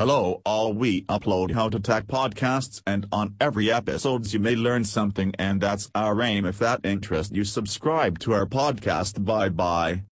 Hello all. We upload how to tech podcasts and on every episodes you may learn something and that's our aim. If that interest you subscribe to our podcast. Bye bye.